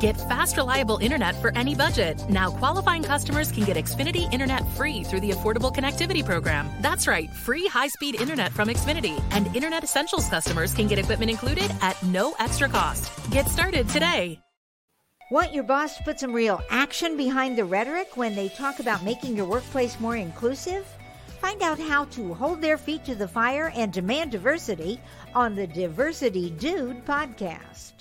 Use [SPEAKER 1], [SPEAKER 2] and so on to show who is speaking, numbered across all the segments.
[SPEAKER 1] Get fast, reliable internet for any budget. Now, qualifying customers can get Xfinity Internet free through the Affordable Connectivity Program. That's right, free high speed internet from Xfinity. And Internet Essentials customers can get equipment included at no extra cost. Get started today.
[SPEAKER 2] Want your boss to put some real action behind the rhetoric when they talk about making your workplace more inclusive? Find out how to hold their feet to the fire and demand diversity on the Diversity Dude podcast.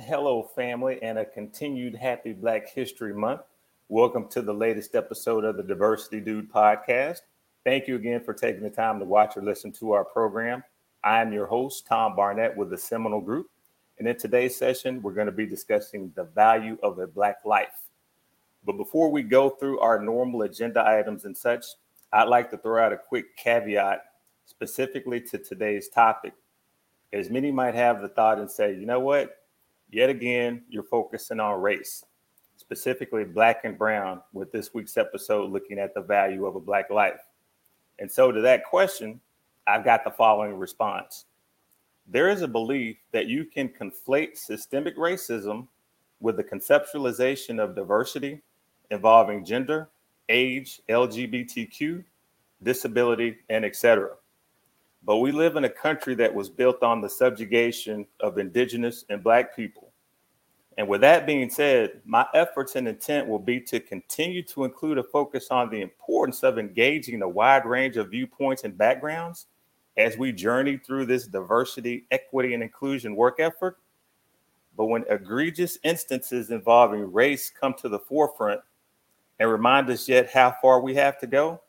[SPEAKER 3] Hello, family, and a continued happy Black History Month. Welcome to the latest episode of the Diversity Dude podcast. Thank you again for taking the time to watch or listen to our program. I am your host, Tom Barnett, with the Seminole Group. And in today's session, we're going to be discussing the value of a Black life. But before we go through our normal agenda items and such, I'd like to throw out a quick caveat specifically to today's topic. As many might have the thought and say, you know what? Yet again, you're focusing on race, specifically black and brown, with this week's episode looking at the value of a black life. And so, to that question, I've got the following response. There is a belief that you can conflate systemic racism with the conceptualization of diversity involving gender, age, LGBTQ, disability, and etc. But we live in a country that was built on the subjugation of indigenous and black people. And with that being said, my efforts and intent will be to continue to include a focus on the importance of engaging a wide range of viewpoints and backgrounds as we journey through this diversity, equity, and inclusion work effort. But when egregious instances involving race come to the forefront and remind us yet how far we have to go,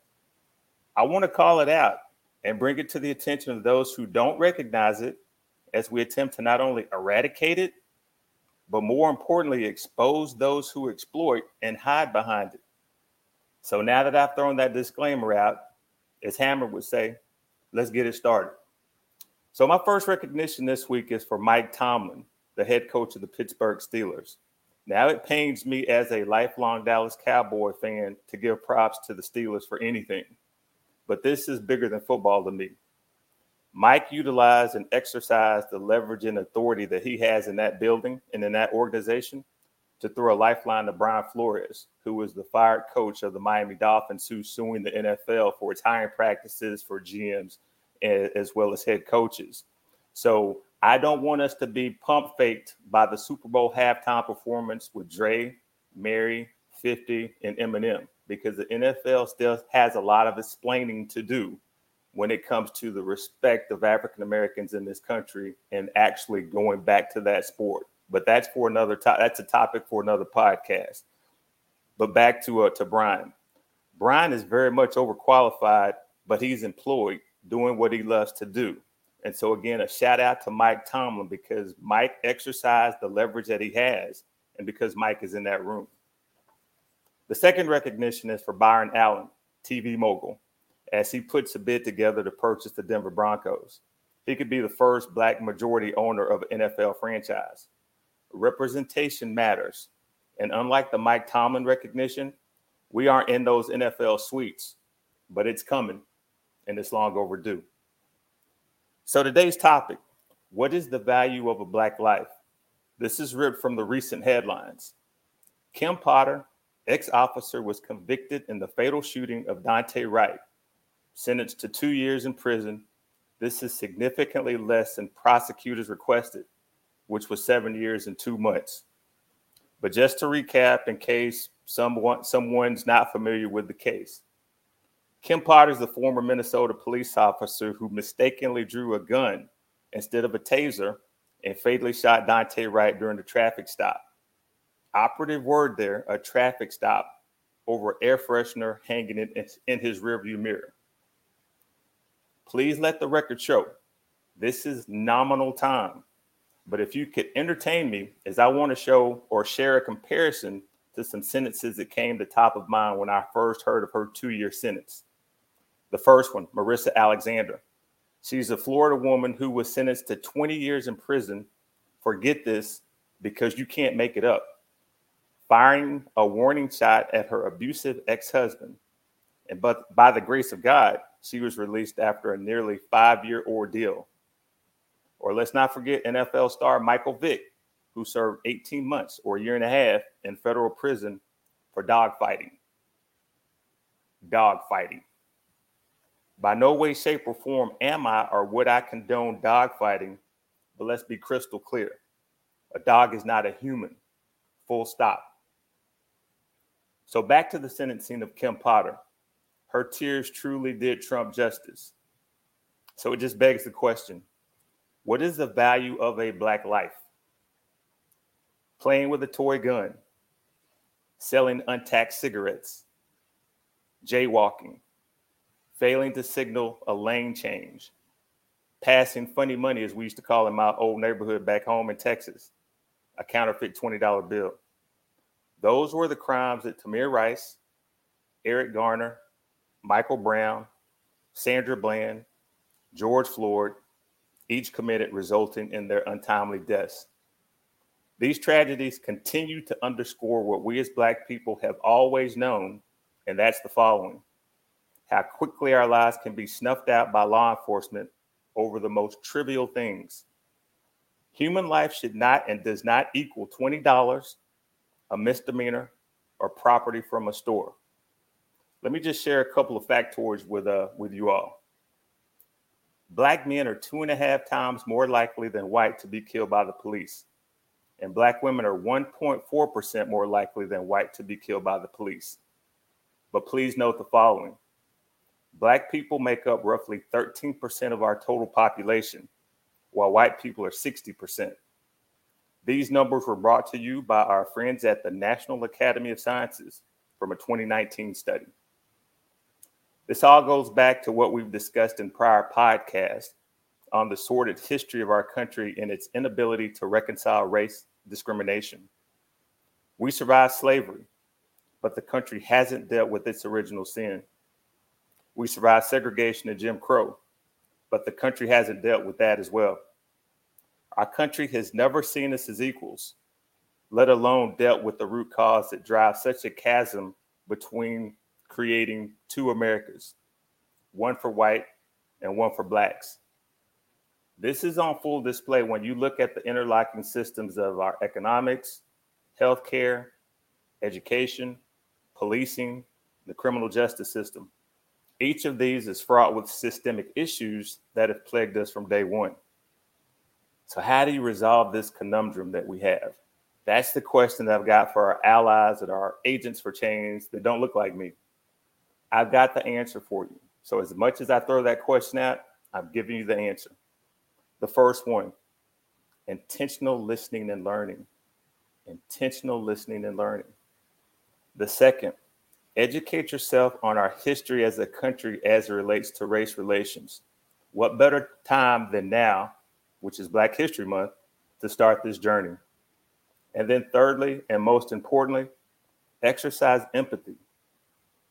[SPEAKER 3] I want to call it out and bring it to the attention of those who don't recognize it as we attempt to not only eradicate it, but more importantly, expose those who exploit and hide behind it. So now that I've thrown that disclaimer out, as Hammer would say, let's get it started. So my first recognition this week is for Mike Tomlin, the head coach of the Pittsburgh Steelers. Now it pains me as a lifelong Dallas Cowboy fan to give props to the Steelers for anything but this is bigger than football to me. Mike utilized and exercised the leverage and authority that he has in that building and in that organization to throw a lifeline to Brian Flores, who was the fired coach of the Miami Dolphins, who's suing the NFL for its hiring practices for GMs as well as head coaches. So I don't want us to be pump faked by the Super Bowl halftime performance with Dre, Mary, 50, and Eminem because the NFL still has a lot of explaining to do when it comes to the respect of African Americans in this country and actually going back to that sport. But that's for another to- that's a topic for another podcast. But back to uh, to Brian. Brian is very much overqualified, but he's employed doing what he loves to do. And so again, a shout out to Mike Tomlin because Mike exercised the leverage that he has, and because Mike is in that room. The second recognition is for Byron Allen, TV mogul, as he puts a bid together to purchase the Denver Broncos. He could be the first Black majority owner of an NFL franchise. Representation matters. And unlike the Mike Tomlin recognition, we aren't in those NFL suites, but it's coming and it's long overdue. So, today's topic what is the value of a Black life? This is ripped from the recent headlines. Kim Potter ex officer was convicted in the fatal shooting of Daunte Wright, sentenced to two years in prison. This is significantly less than prosecutors requested, which was seven years and two months. But just to recap, in case someone someone's not familiar with the case, Kim Potter is the former Minnesota police officer who mistakenly drew a gun instead of a taser and fatally shot Daunte Wright during the traffic stop operative word there, a traffic stop over air freshener hanging in, in his rearview mirror. Please let the record show this is nominal time. But if you could entertain me, as I want to show or share a comparison to some sentences that came to top of mind when I first heard of her two year sentence. The first one, Marissa Alexander. She's a Florida woman who was sentenced to 20 years in prison. Forget this because you can't make it up firing a warning shot at her abusive ex husband. And but by the grace of God, she was released after a nearly five year ordeal. Or let's not forget NFL star Michael Vick, who served 18 months or a year and a half in federal prison for dogfighting. Dogfighting. By no way, shape, or form am I or would I condone dogfighting, but let's be crystal clear. A dog is not a human. Full stop. So back to the sentencing of Kim Potter. Her tears truly did trump justice. So it just begs the question what is the value of a black life? Playing with a toy gun, selling untaxed cigarettes, jaywalking, failing to signal a lane change, passing funny money, as we used to call in my old neighborhood back home in Texas, a counterfeit $20 bill. Those were the crimes that Tamir Rice, Eric Garner, Michael Brown, Sandra Bland, George Floyd, each committed, resulting in their untimely deaths. These tragedies continue to underscore what we as Black people have always known, and that's the following how quickly our lives can be snuffed out by law enforcement over the most trivial things. Human life should not and does not equal $20, a misdemeanor, or property from a store. Let me just share a couple of factoids with, uh, with you all. Black men are two and a half times more likely than white to be killed by the police. And black women are 1.4% more likely than white to be killed by the police. But please note the following Black people make up roughly 13% of our total population, while white people are 60%. These numbers were brought to you by our friends at the National Academy of Sciences from a 2019 study. This all goes back to what we've discussed in prior podcasts on the sordid history of our country and its inability to reconcile race discrimination. We survived slavery, but the country hasn't dealt with its original sin. We survived segregation and Jim Crow, but the country hasn't dealt with that as well. Our country has never seen us as equals, let alone dealt with the root cause that drives such a chasm between creating two Americas, one for white and one for blacks. This is on full display when you look at the interlocking systems of our economics, healthcare, education, policing, the criminal justice system. Each of these is fraught with systemic issues that have plagued us from day one. So, how do you resolve this conundrum that we have? That's the question that I've got for our allies that are agents for change that don't look like me. I've got the answer for you. So, as much as I throw that question out, I'm giving you the answer. The first one intentional listening and learning. Intentional listening and learning. The second, educate yourself on our history as a country as it relates to race relations. What better time than now, which is Black History Month, to start this journey? And then, thirdly, and most importantly, exercise empathy.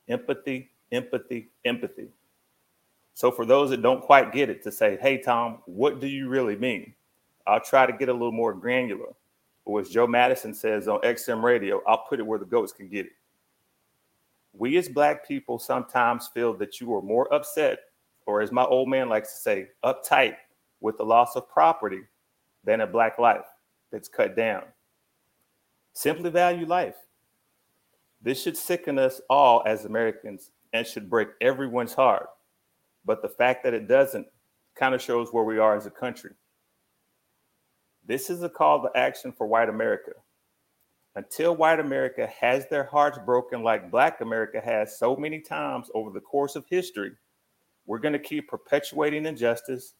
[SPEAKER 3] Empathy empathy, empathy. So for those that don't quite get it, to say, hey, Tom, what do you really mean? I'll try to get a little more granular. Or as Joe Madison says on XM radio, I'll put it where the goats can get it. We as Black people sometimes feel that you are more upset, or as my old man likes to say, uptight with the loss of property than a Black life that's cut down. Simply value life. This should sicken us all as Americans and should break everyone's heart. But the fact that it doesn't kind of shows where we are as a country. This is a call to action for white America. Until white America has their hearts broken like black America has so many times over the course of history, we're going to keep perpetuating injustice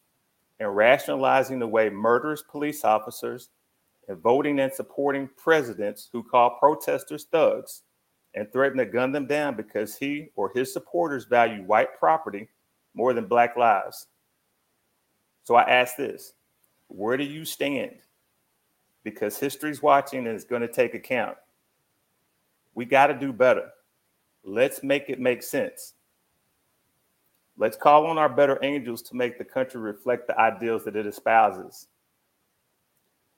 [SPEAKER 3] and rationalizing the way murderous police officers and voting and supporting presidents who call protesters thugs and threaten to gun them down because he or his supporters value white property more than black lives. So I ask this where do you stand? Because history's watching and it's going to take account. We got to do better. Let's make it make sense. Let's call on our better angels to make the country reflect the ideals that it espouses.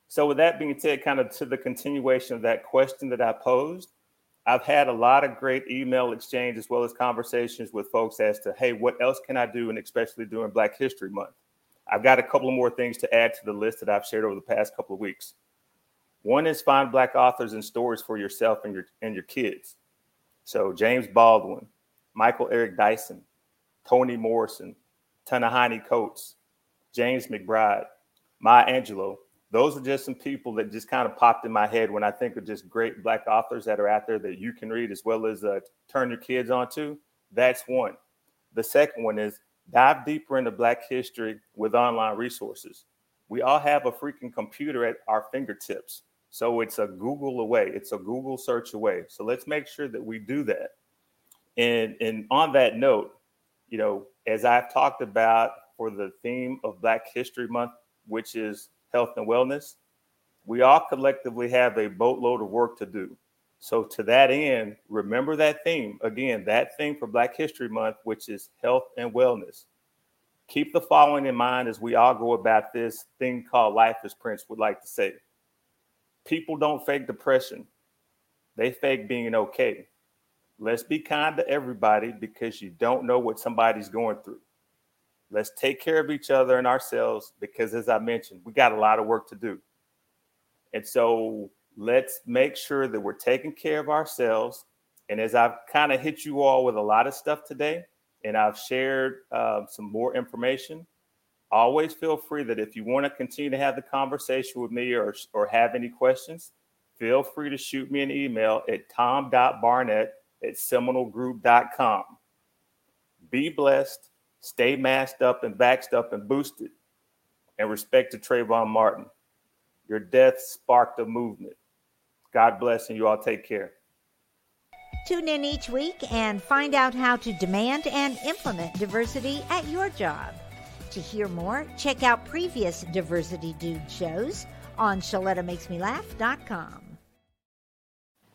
[SPEAKER 3] So, with that being said, kind of to the continuation of that question that I posed, I've had a lot of great email exchange as well as conversations with folks as to, hey, what else can I do? And especially during Black History Month. I've got a couple more things to add to the list that I've shared over the past couple of weeks. One is find Black authors and stories for yourself and your and your kids. So James Baldwin, Michael Eric Dyson, Toni Morrison, Ta-Nehisi Coates, James McBride, Maya Angelou. Those are just some people that just kind of popped in my head when I think of just great Black authors that are out there that you can read as well as uh, turn your kids onto. That's one. The second one is dive deeper into Black history with online resources. We all have a freaking computer at our fingertips. So it's a Google away, it's a Google search away. So let's make sure that we do that. And, and on that note, you know, as I've talked about for the theme of Black History Month, which is health and wellness, we all collectively have a boatload of work to do. So, to that end, remember that theme again, that theme for Black History Month, which is health and wellness. Keep the following in mind as we all go about this thing called life, as Prince would like to say. People don't fake depression, they fake being okay. Let's be kind to everybody because you don't know what somebody's going through. Let's take care of each other and ourselves because, as I mentioned, we got a lot of work to do. And so let's make sure that we're taking care of ourselves. And as I've kind of hit you all with a lot of stuff today, and I've shared uh, some more information, always feel free that if you want to continue to have the conversation with me or, or have any questions, feel free to shoot me an email at tom.barnett at seminolgroup.com. Be blessed, stay masked up and vaxxed up and boosted, and respect to Trayvon Martin. Your death sparked a movement. God bless, and you all take care.
[SPEAKER 2] Tune in each week and find out how to demand and implement diversity at your job. To hear more, check out previous Diversity Dude shows on ShelettaMakesMeLaugh.com.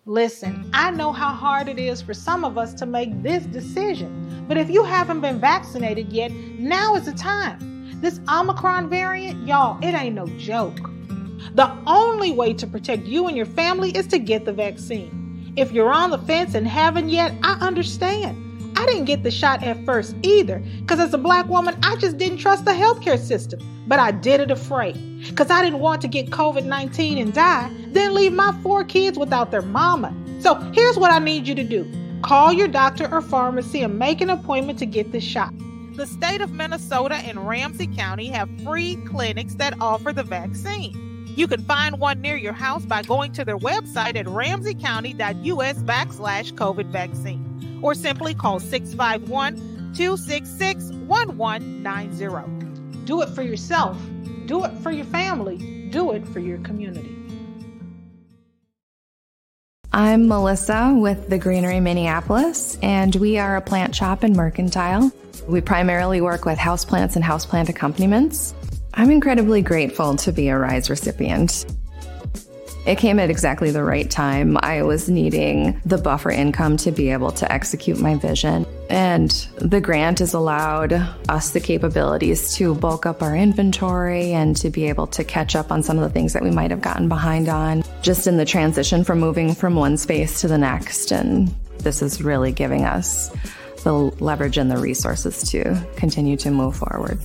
[SPEAKER 4] Listen, I know how hard it is for some of us to make this decision, but if you haven't been vaccinated yet, now is the time. This Omicron variant, y'all, it ain't no joke. The only way to protect you and your family is to get the vaccine. If you're on the fence and haven't yet, I understand. I didn't get the shot at first either, because as a black woman, I just didn't trust the healthcare system. But I did it afraid, because I didn't want to get COVID 19 and die, then leave my four kids without their mama. So here's what I need you to do call your doctor or pharmacy and make an appointment to get the shot. The state of Minnesota and Ramsey County have free clinics that offer the vaccine. You can find one near your house by going to their website at ramseycounty.us backslash COVID vaccine or simply call 651 266 1190. Do it for yourself, do it for your family, do it for your community.
[SPEAKER 5] I'm Melissa with the Greenery Minneapolis, and we are a plant shop in Mercantile. We primarily work with houseplants and houseplant accompaniments. I'm incredibly grateful to be a RISE recipient. It came at exactly the right time. I was needing the buffer income to be able to execute my vision. And the grant has allowed us the capabilities to bulk up our inventory and to be able to catch up on some of the things that we might have gotten behind on just in the transition from moving from one space to the next. And this is really giving us the leverage and the resources to continue to move forward.